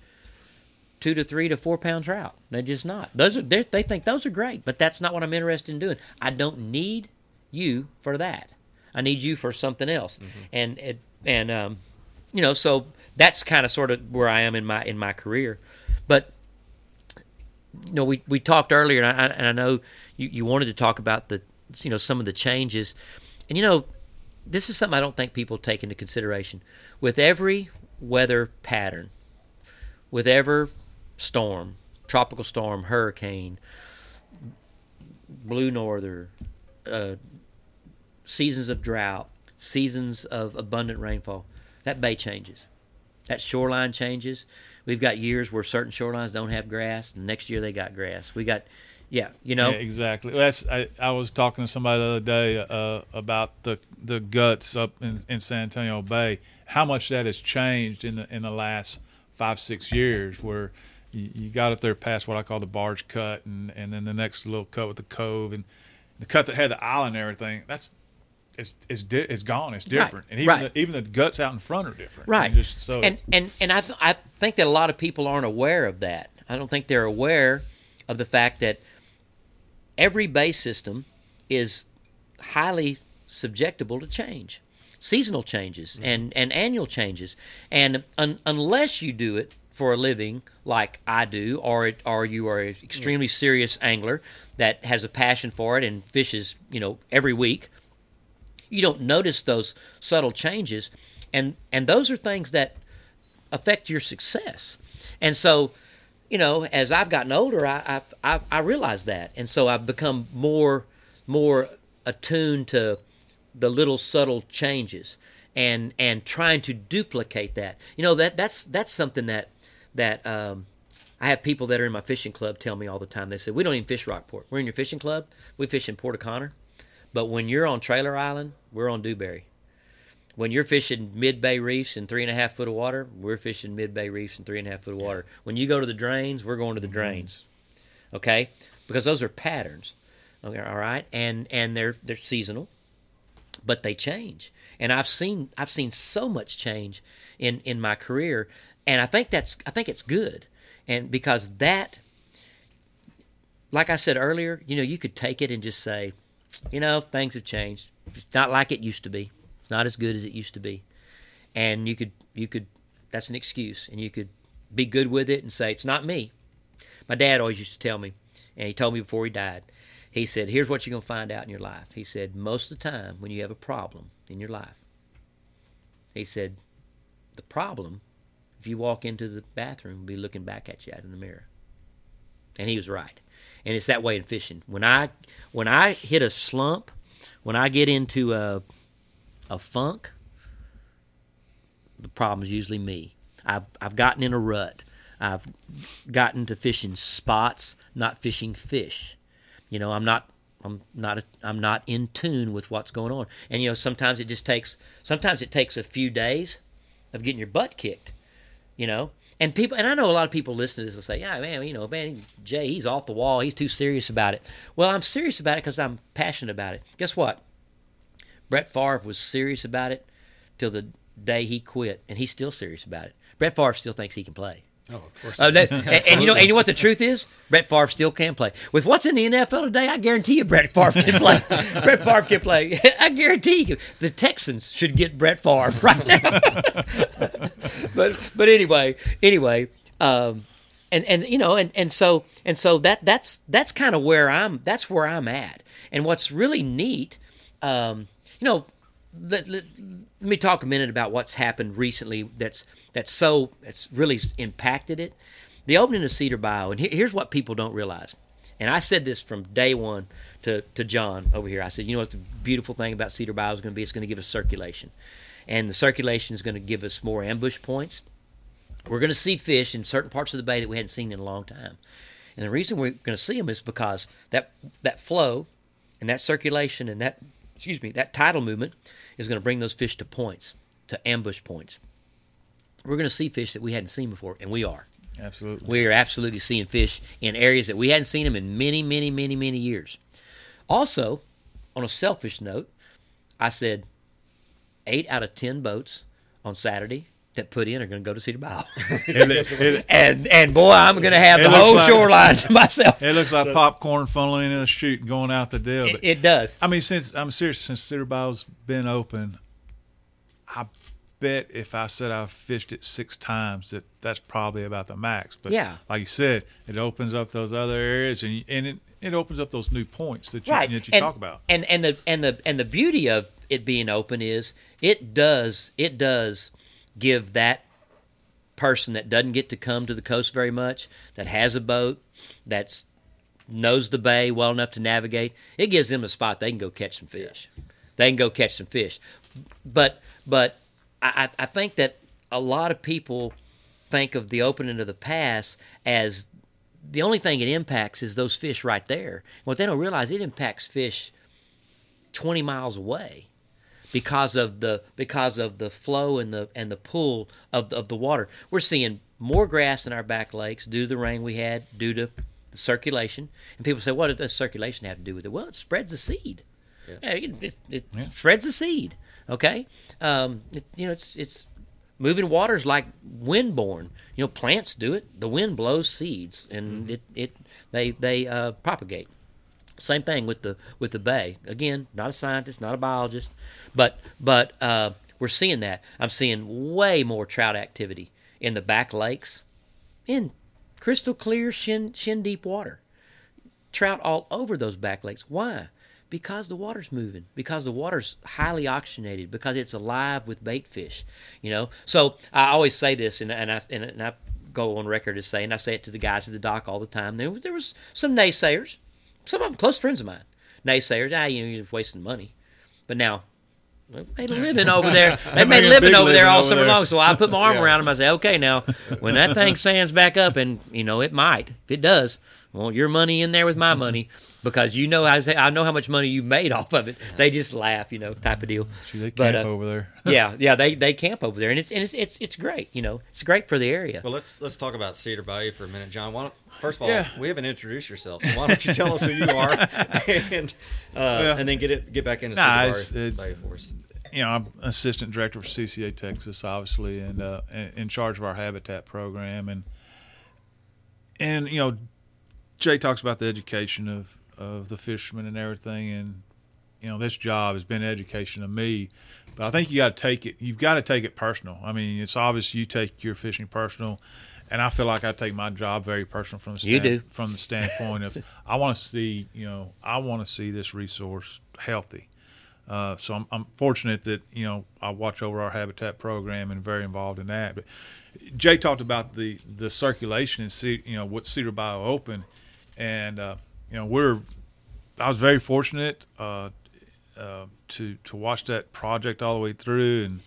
two to three to four pound trout. They're just not. Those are they they think those are great, but that's not what I'm interested in doing. I don't need you for that. I need you for something else. And it, and um, you know, so that's kind of sort of where I am in my in my career. But you know, we we talked earlier, and I, and I know you, you wanted to talk about the you know some of the changes, and you know, this is something I don't think people take into consideration. With every weather pattern, with every storm, tropical storm, hurricane, blue norther, uh, seasons of drought, seasons of abundant rainfall, that bay changes. That shoreline changes. We've got years where certain shorelines don't have grass, and next year they got grass. We got, yeah, you know, Yeah, exactly. That's I, I was talking to somebody the other day uh, about the the guts up in, in San Antonio Bay. How much that has changed in the in the last five six years, where you, you got up there past what I call the barge cut, and and then the next little cut with the cove, and the cut that had the island and everything. That's it's it's di- it's gone. It's different, and even right. the, even the guts out in front are different. right? And just, so and and and I th- I think that a lot of people aren't aware of that. I don't think they're aware of the fact that every bay system is highly subjectable to change, seasonal changes mm-hmm. and and annual changes, and un- unless you do it for a living like I do, or it, or you are an extremely serious angler that has a passion for it and fishes, you know, every week you don't notice those subtle changes and and those are things that affect your success and so you know as i've gotten older i i i, realize that and so i've become more more attuned to the little subtle changes and and trying to duplicate that you know that that's that's something that that um I have people that are in my fishing club tell me all the time. They say, "We don't even fish Rockport. We're in your fishing club. We fish in Port O'Connor." But when you're on Traylor Island, we're on Dewberry. When you're fishing mid bay reefs in three and a half foot of water, we're fishing mid bay reefs in three and a half foot of water. When you go to the drains, we're going to the mm-hmm. drains. Okay? Because those are patterns. Okay, all right? And and they're they're seasonal, but they change. And I've seen I've seen so much change in in my career, and I think that's I think it's good. And because that like I said earlier, you know, you could take it and just say, you know, things have changed. It's not like it used to be. It's not as good as it used to be. And you could you could that's an excuse and you could be good with it and say it's not me. My dad always used to tell me, and he told me before he died. He said, "Here's what you're going to find out in your life." He said, "Most of the time when you have a problem in your life, he said, the problem if you walk into the bathroom will be looking back at you out in the mirror." And he was right and it's that way in fishing. When I when I hit a slump, when I get into a a funk, the problem is usually me. I've I've gotten in a rut. I've gotten to fishing spots, not fishing fish. You know, I'm not I'm not I'm not in tune with what's going on. And you know, sometimes it just takes sometimes it takes a few days of getting your butt kicked. You know, and people, and I know a lot of people listen to this and say, "Yeah, man, you know, man, Jay, he's off the wall. He's too serious about it." Well, I'm serious about it because I'm passionate about it. Guess what? Brett Favre was serious about it till the day he quit, and he's still serious about it. Brett Favre still thinks he can play. Oh, of course. Uh, that- and, and you know, and you know what the truth is? Brett Favre still can play. With what's in the NFL today, I guarantee you, Brett Favre can play. Brett Favre can play. I guarantee you, the Texans should get Brett Favre right now. but but anyway, anyway, um, and and you know, and and so and so that that's that's kind of where I'm. That's where I'm at. And what's really neat, um, you know, let, let, let me talk a minute about what's happened recently. That's that's so that's really impacted it. The opening of Cedar Bayou, and here's what people don't realize. And I said this from day one to, to John over here. I said, you know what the beautiful thing about Cedar Bayou is going to be? It's going to give us circulation, and the circulation is going to give us more ambush points. we're going to see fish in certain parts of the bay that we hadn't seen in a long time. And the reason we're going to see them is because that that flow and that circulation and that excuse me that tidal movement is going to bring those fish to points, to ambush points. We're going to see fish that we hadn't seen before, and we are. Absolutely. We are absolutely seeing fish in areas that we hadn't seen them in many, many, many, many years. Also, on a selfish note, I said eight out of ten boats on Saturday that put in are going to go to Cedar Bayou. It, it- and and boy, I'm going to have the whole like- shoreline to myself. it looks like popcorn funneling in a chute and going out the deal. It, it does. I mean, since I'm serious, since Cedar Bayou's been open, I bet if I said I've fished it six times, that that's probably about the max. But Yeah. like you said, it opens up those other areas, and and it, it opens up those new points that you right that you and, talk about. and and the and the and the beauty of it being open is it does it does give that person that doesn't get to come to the coast very much that has a boat that's knows the bay well enough to navigate it gives them a spot they can go catch some fish. They can go catch some fish. But but I, I I think that a lot of people think of the opening of the pass as the only thing it impacts is those fish right there. What they don't realize, it impacts fish twenty miles away because of the because of the flow and the and the pull of of the water. We're seeing more grass in our back lakes due to the rain we had, due to the circulation. And people say, "What does circulation have to do with it?" Well, it spreads the seed. Yeah, It, it, it Yeah. spreads the seed. Okay, um, it, you know it's it's moving waters like windborne. You know, plants do it. The wind blows seeds, and it, it they they uh, propagate. Same thing with the with the bay. Again, not a scientist, not a biologist, but but uh, we're seeing that. I'm seeing way more trout activity in the back lakes, in crystal clear shin shin deep water. Trout all over those back lakes. Why? Because the water's moving. Because the water's highly oxygenated. Because it's alive with bait fish. You know. So I always say this, and and I and, and I go on record as saying I say it to the guys at the dock all the time. There there was some naysayers some of them close friends of mine. Naysayers, ah, you know, you're wasting money. But now, they made a living over there. They made a living over there all over summer there. long. So I put my arm Yeah. around them. I say, okay, now when that thing sands back up, and you know it might, if it does, well, your money in there with my money because you know I say I know how much money you've made off of it. They just laugh, you know, type of deal. See, they But, camp uh, over there. yeah, yeah, they they camp over there, and it's and it's it's it's great. You know, it's great for the area. Well, let's let's talk about Cedar Bayou for a minute, John. Why don't, first of all, Yeah. we haven't introduced yourself. So why don't you tell us who you are, and uh, Yeah. and then get it get back into Nah, Cedar it's- Bayou for us. you know, I'm assistant director for CCA Texas, obviously, and uh, in in charge of our habitat program, and and you know, Jay talks about the education of of the fishermen and everything, and you know, this job has been education to me, but I think you got to take it. You've got to take it personal. I mean, it's obvious you take your fishing personal. And I feel like I take my job very personal from the You do. from the standpoint of I want to see you know I want to see this resource healthy. Uh, so I'm, I'm fortunate that you know I watch over our habitat program and very involved in that. But Jay talked about the the circulation and see you know what Cedar Bayou open, and uh, you know we're I was very fortunate uh, uh, to to watch that project all the way through, and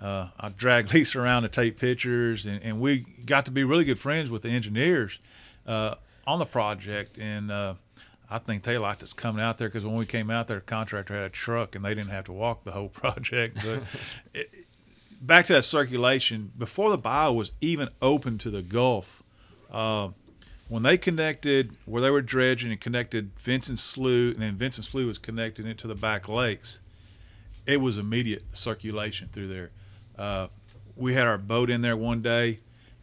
uh, I dragged Lisa around to take pictures, and, and we got to be really good friends with the engineers uh, on the project, and uh, I think they liked us coming out there because when we came out there, the contractor had a truck, and they didn't have to walk the whole project. But it, back to that circulation, before the bayou was even open to the Gulf, uh, when they connected where they were dredging and connected Vinson Slough, and then Vinson Slough was connected into the back lakes, it was immediate circulation through there. Uh, we had our boat in there one day,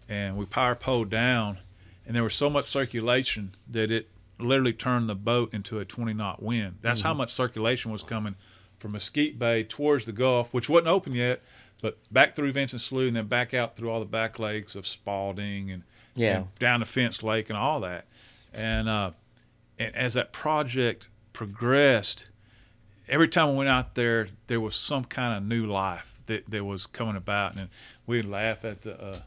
and we power poled down, and there was so much circulation that it literally turned the boat into a 20 knot wind. That's how much circulation was coming from Mesquite Bay towards the Gulf, which wasn't open yet, but back through Vinson Slough and then back out through all the back lakes of Spalding and, Yeah. down to Fence Lake and all that. And uh, and as that project progressed, every time we went out there, there was some kind of new life that, that was coming about, and we'd laugh at the uh,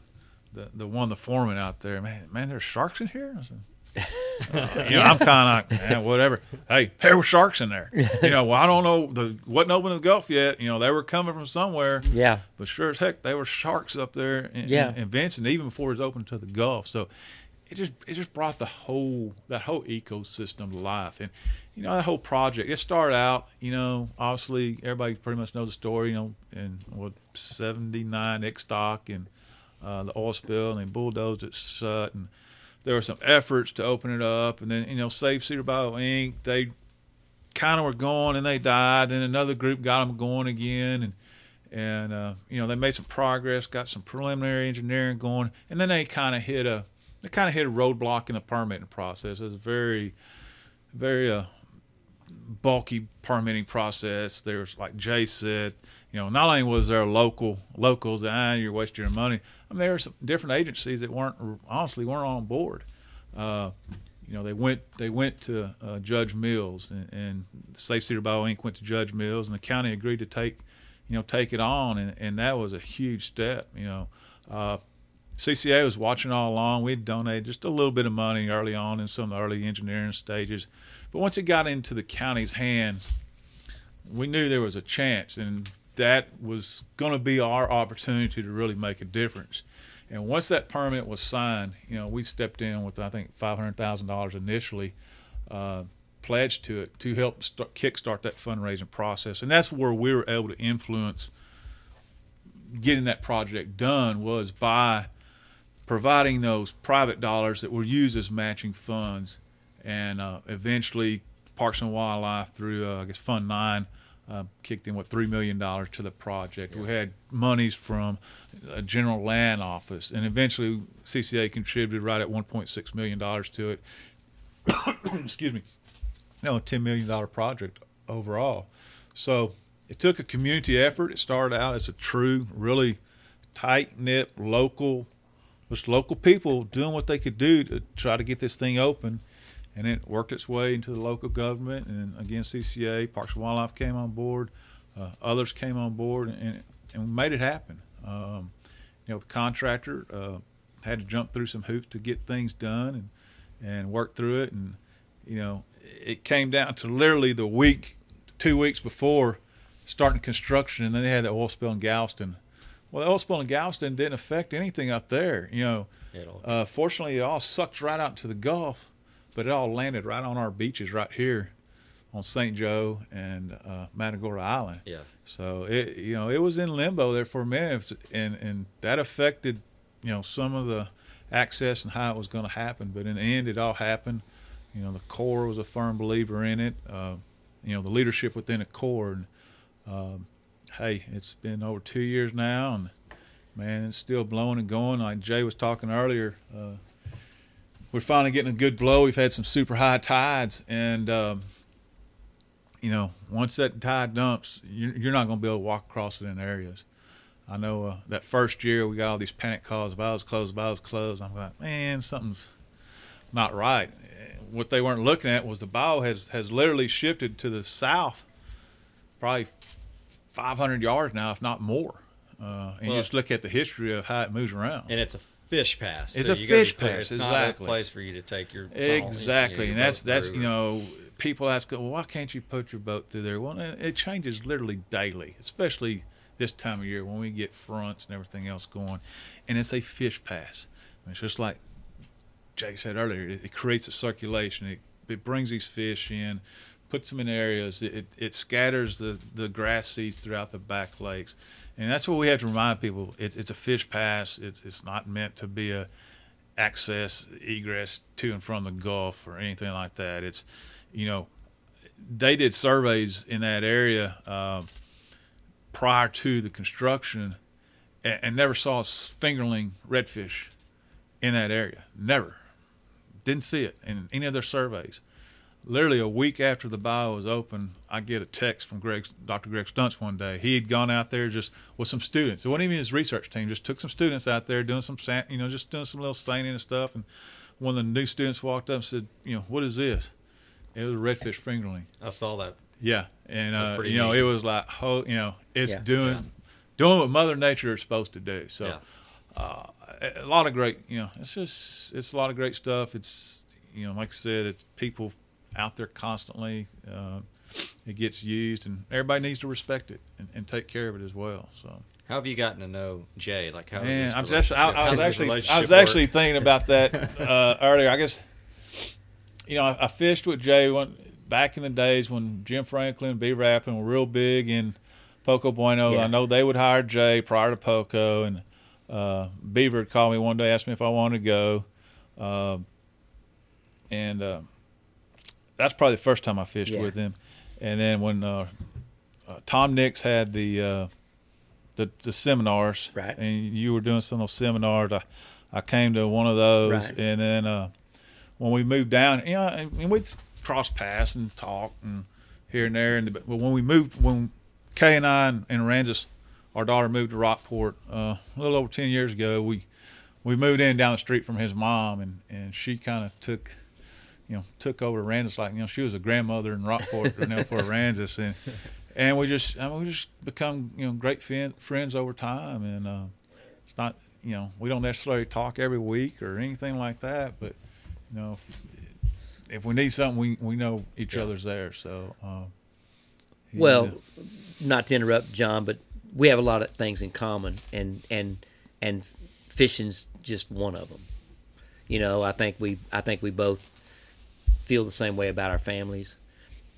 the the one the foreman out there. Man, man, there's sharks in here. I said, you know, I'm kind of like, man, whatever. Hey, there were sharks in there. You know, well, I don't know. The wasn't open to the Gulf yet. You know, they were coming from somewhere. Yeah. But sure as heck, they were sharks up there in, Yeah. in, in Vinson, even before it was open to the Gulf. So it just it just brought the whole that whole ecosystem to life. And you know that whole project. It started out, you know, obviously everybody pretty much knows the story. You know, in what '79 Ixtoc and uh, the oil spill, and they bulldozed it shut, and there were some efforts to open it up, and then you know Save Cedar Bayou Inc. They kind of were going and they died. Then another group got them going again, and and uh, you know they made some progress, got some preliminary engineering going, and then they kind of hit a they kind of hit a roadblock in the permitting process. It was very very uh, bulky permitting process. There's like Jay said, you know, not only was there local locals ah, you're wasting your money. I mean, there were some different agencies that weren't honestly weren't on board. Uh, you know, they went they went to uh, Judge Mills and, and Safe Cedar Bayou Inc. went to Judge Mills, and the county agreed to take, you know, take it on, and, and that was a huge step. You know, uh, CCA was watching all along. We'd donated just a little bit of money early on in some of the early engineering stages, but once it got into the county's hands, we knew there was a chance, and that was going to be our opportunity to really make a difference. And once that permit was signed, you know, we stepped in with I think five hundred thousand dollars initially, uh, pledged to it to help start, kickstart that fundraising process, and that's where we were able to influence getting that project done was by providing those private dollars that were used as matching funds, and uh, eventually Parks and Wildlife through uh, I guess Fund Nine uh, kicked in what three million dollars to the project. We had monies from a general land office, and eventually CCA contributed right at 1.6 million dollars to it. Excuse me, no, a 10 million dollar project overall. So it took a community effort. It started out as a true, really tight knit local, just local people doing what they could do to try to get this thing open and it worked its way into the local government. And again, CCA, Parks and Wildlife came on board, uh, others came on board, and and made it happen. Um, you know, the contractor uh, had to jump through some hoops to get things done and and work through it, and you know, it came down to literally the week, two weeks before starting construction, and then they had the oil spill in Galveston. Well, the oil spill in Galveston didn't affect anything up there. You know, uh, fortunately, it all sucked right out into the Gulf, but it all landed right on our beaches right here on St. Joe and uh, Matagorda Island. yeah. So it, you know, it was in limbo there for a minute, and and that affected, you know, some of the access and how it was going to happen. But in the end, it all happened. You know, the Corps was a firm believer in it. Uh, you know, the leadership within the Corps. And um, hey, it's been over two years now, and man, it's still blowing and going. Like Jay was talking earlier, uh, we're finally getting a good blow. We've had some super high tides, and um, you know, once that tide dumps, you're, you're not going to be able to walk across it in areas. I know uh, that first year we got all these panic calls. Valves closed, valves closed. I'm like, man, something's not right. What they weren't looking at was the bow has has literally shifted to the south, probably 500 yards now, if not more. Uh, and you just look at the history of how it moves around. And it's a fish pass. It's a fish pass, It's not exactly. a place for you to take your Exactly, you and that's that's through you know people ask, well, why can't you put your boat through there? Well, it it changes literally daily, especially this time of year when we get fronts and everything else going, and it's a fish pass. I mean, it's just like Jay said earlier, it, it creates a circulation. It it brings these fish in, puts them in areas. It, it, scatters the, the grass seeds throughout the back lakes, and that's what we have to remind people. It, it's a fish pass. It, it's not meant to be a access egress to and from the Gulf or anything like that. It's you know they did surveys in that area um, prior to the construction and, and never saw a fingerling redfish in that area. Never. Didn't see it in any of their surveys. Literally a week after the bayou was open, I get a text from Greg, Dr. Greg Stunz one day. He had gone out there just with some students. It wasn't even his research team. Just took some students out there doing some, sa- you know, just doing some little seining and stuff. And one of the new students walked up and said, you know, what is this? It was a redfish fingerling. I saw that. Yeah, and That's uh, pretty you know, neat. it was like, oh, you know, it's Yeah. doing Yeah. doing what Mother Nature is supposed to do. So, Yeah. uh, a a lot of great, you know, it's just it's a lot of great stuff. It's you know, like I said, it's people out there constantly. Uh, it gets used, and everybody needs to respect it and, and take care of it as well. So. How have you gotten to know Jay? Like, how? Man, I'm just, I, I was actually, I was actually thinking about that uh, earlier. I guess, you know, I, I fished with Jay one, back in the days when Jim Franklin, B. Rappin were real big in Poco Bueno. Yeah. I know they would hire Jay prior to Poco, and uh, Beaver called me one day, asked me if I wanted to go, uh, and uh, that's probably the first time I fished Yeah. with him. And then when uh, uh, Tom Nix had the uh, the, the seminars, Right. and you were doing some of those seminars, I, I came to one of those, Right. and then uh, when we moved down, you know, and, and we'd cross paths and talk and here and there, and but when we moved, when Kay and I and, and Randus, our daughter moved to Rockport uh, a little over ten years ago, we we moved in down the street from his mom, and and she kind of took. You know, took over Randus like you know she was a grandmother in Rockport, you know, for Randus, and and we just I mean, we just become you know great fin- friends over time, and uh, it's not you know we don't necessarily talk every week or anything like that, but you know if, if we need something, we we know each Yeah. other's there. So, um, Well, uh, not to interrupt John, but we have a lot of things in common, and and and fishing's just one of them. You know, I think we I think we both feel the same way about our families.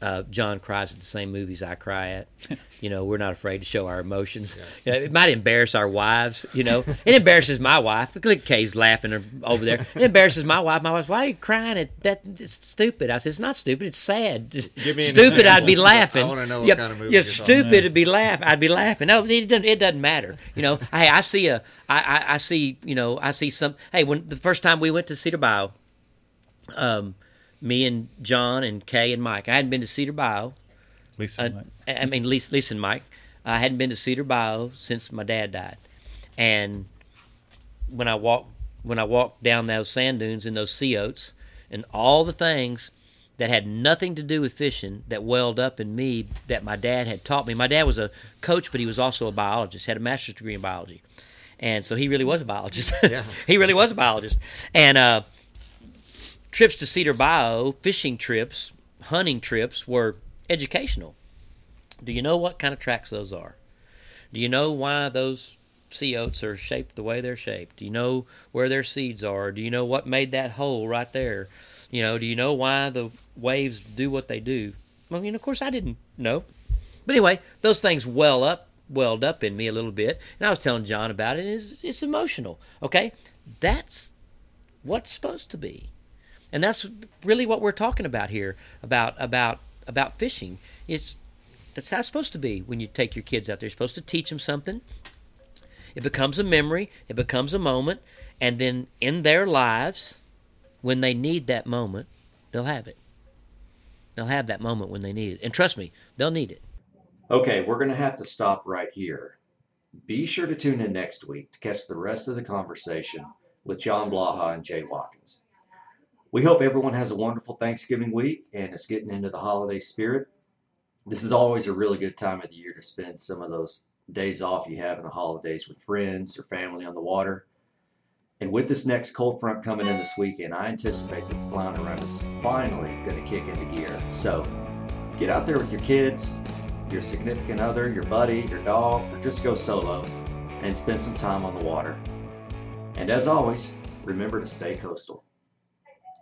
Uh, John cries at the same movies I cry at. You know, we're not afraid to show our emotions. You know, it might embarrass our wives. You know, it embarrasses my wife. Look Kay's laughing over there. It embarrasses my wife. My wife's, why are you crying? At that? It's stupid. I said, it's not stupid. It's sad. Stupid. I'd be laughing. I wanna know what Yeah, kind of movie yeah, you're stupid. It'd be laugh. I'd be laughing. No, it doesn't. It doesn't matter. You know. Hey, I see a. I, I, I see. You know. I see some. Hey, when the first time we went to Cedar Bayou, um, me and John and Kay and Mike. I hadn't been to Cedar Bayou. Lisa, Uh, Mike. I mean, Lisa, Lisa and Mike. I hadn't been to Cedar Bayou since my dad died, and when I walked when I walked down those sand dunes and those sea oats and all the things that had nothing to do with fishing that welled up in me that my dad had taught me. My dad was a coach, but he was also a biologist, had a master's degree in biology. And so he really was a biologist. Yeah. he really was a biologist. And uh, trips to Cedar Bayou, fishing trips, hunting trips were educational. Do you know what kind of tracks those are? Do you know why those sea oats are shaped the way they're shaped? Do you know where their seeds are? Do you know what made that hole right there? You know, do you know why the waves do what they do? Well, I mean, of course, I didn't know. But anyway, those things well up, welled up in me a little bit, and I was telling John about it. It's, it's emotional. Okay, that's what's supposed to be, and that's really what we're talking about here about about about fishing. It's that's how it's supposed to be when you take your kids out there. You're supposed to teach them something. It becomes a memory. It becomes a moment, and then in their lives, when they need that moment, they'll have it. They'll have that moment when they need it, and trust me, they'll need it. Okay, we're going to have to stop right here. Be sure to tune in next week to catch the rest of the conversation with John Blaha and Jay Watkins. We hope everyone has a wonderful Thanksgiving week and is getting into the holiday spirit. This is always a really good time of the year to spend some of those days off you have in the holidays with friends or family on the water. And with this next cold front coming in this weekend, I anticipate that the flounder run is finally going to kick into gear. So get out there with your kids, your significant other, your buddy, your dog, or just go solo and spend some time on the water. And as always, remember to stay coastal.